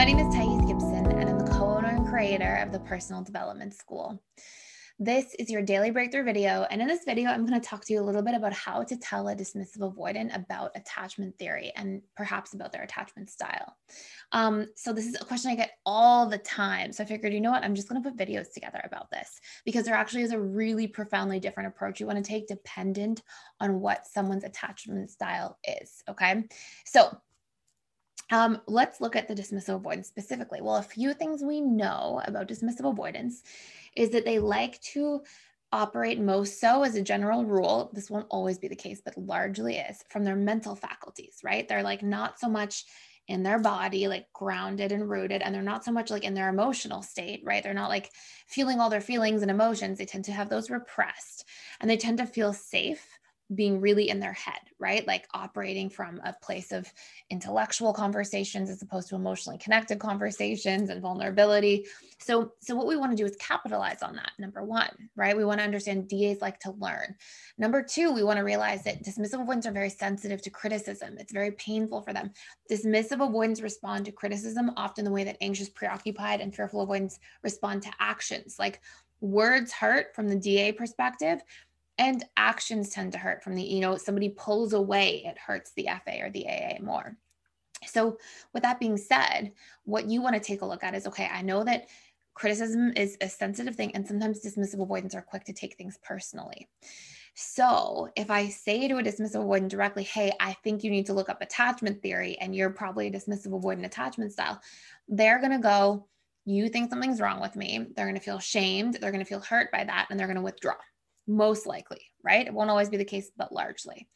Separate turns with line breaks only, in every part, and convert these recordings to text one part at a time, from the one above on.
My name is Thais Gibson, and I'm the co owner and creator of the Personal Development School. This is your daily breakthrough video. And in this video, I'm going to talk to you a little bit about how to tell a dismissive avoidant about attachment theory and perhaps about their attachment style. Um, so, this is a question I get all the time. So, I figured, you know what? I'm just going to put videos together about this because there actually is a really profoundly different approach you want to take dependent on what someone's attachment style is. Okay. So, um, let's look at the dismissive avoidants specifically. Well, a few things we know about dismissive avoidants is that they like to operate most so as a general rule. This won't always be the case, but largely is from their mental faculties, right? They're like not so much in their body, like grounded and rooted, and they're not so much like in their emotional state, right? They're not like feeling all their feelings and emotions. They tend to have those repressed and they tend to feel safe being really in their head, right? Like operating from a place of intellectual conversations as opposed to emotionally connected conversations and vulnerability. So, so what we want to do is capitalize on that. Number one, right? We want to understand DAs like to learn. Number two, we want to realize that dismissive avoidants are very sensitive to criticism. It's very painful for them. Dismissive avoidants respond to criticism often the way that anxious, preoccupied, and fearful avoidants respond to actions. Like words hurt from the DA perspective and actions tend to hurt from the you know somebody pulls away it hurts the fa or the aa more. So with that being said what you want to take a look at is okay i know that criticism is a sensitive thing and sometimes dismissive avoidants are quick to take things personally. So if i say to a dismissive avoidant directly hey i think you need to look up attachment theory and you're probably a dismissive avoidant attachment style they're going to go you think something's wrong with me. They're going to feel shamed they're going to feel hurt by that and they're going to withdraw most likely, right? It won't always be the case, but largely.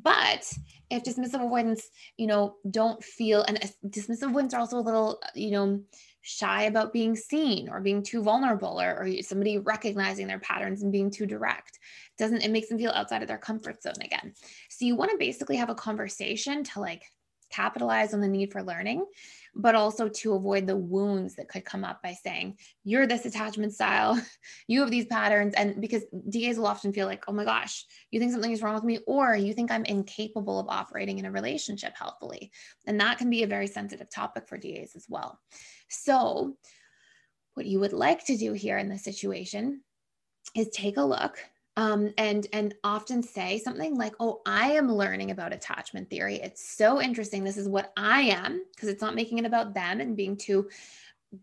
But if dismissive avoidants, you know, don't feel, and dismissive avoidants are also a little, you know, shy about being seen or being too vulnerable or, or somebody recognizing their patterns and being too direct doesn't it makes them feel outside of their comfort zone again so you want to basically have a conversation to like capitalize on the need for learning, but also to avoid the wounds that could come up by saying, you're this attachment style, you have these patterns. And because DAs will often feel like, oh my gosh, you think something is wrong with me, or you think I'm incapable of operating in a relationship healthily. And that can be a very sensitive topic for DAs as well. So, what you would like to do here in this situation is take a look um, and and often say something like, "Oh, I am learning about attachment theory. It's so interesting. This is what I am," because it's not making it about them and being too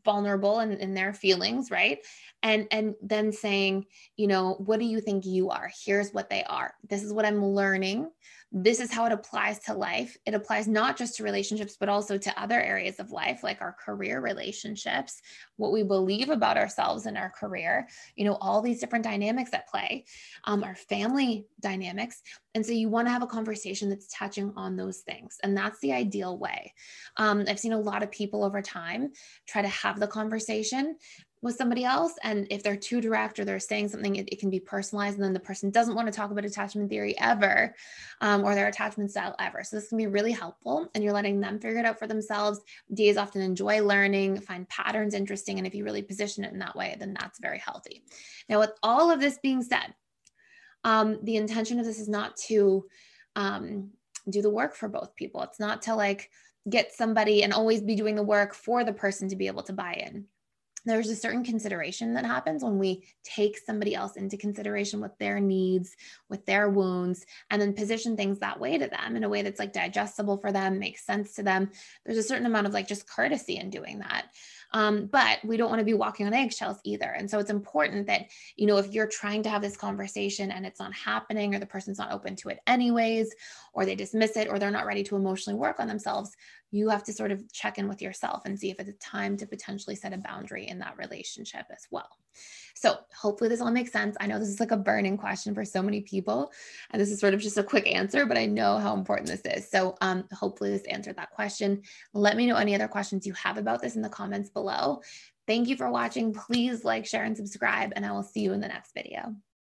vulnerable in, in their feelings, right? And and then saying, you know, what do you think you are? Here's what they are. This is what I'm learning this is how it applies to life. It applies not just to relationships, but also to other areas of life, like our career relationships, what we believe about ourselves in our career, you know, all these different dynamics at play, um, our family dynamics. And so you want to have a conversation that's touching on those things. And that's the ideal way. Um, I've seen a lot of people over time try to have the conversation with somebody else. And if they're too direct or they're saying something, it, it, can be personalized. And then the person doesn't want to talk about attachment theory ever um, or their attachment style ever. So this can be really helpful. And you're letting them figure it out for themselves. DAs often enjoy learning, find patterns interesting. And if you really position it in that way, then that's very healthy. Now, with all of this being said, um, the intention of this is not to um, do the work for both people. It's not to like get somebody and always be doing the work for the person to be able to buy in there's a certain consideration that happens when we take somebody else into consideration with their needs, with their wounds, and then position things that way to them in a way that's like digestible for them, makes sense to them. There's a certain amount of like just courtesy in doing that. Um, but we don't want to be walking on eggshells either. And so it's important that, you know, if you're trying to have this conversation and it's not happening or the person's not open to it anyways, or they dismiss it or they're not ready to emotionally work on themselves, you have to sort of check in with yourself and see if it's time to potentially set a boundary in that relationship as well. So, hopefully, this all makes sense. I know this is like a burning question for so many people, and this is sort of just a quick answer, but I know how important this is. So, um, hopefully, this answered that question. Let me know any other questions you have about this in the comments below. Thank you for watching. Please like, share, and subscribe, and I will see you in the next video.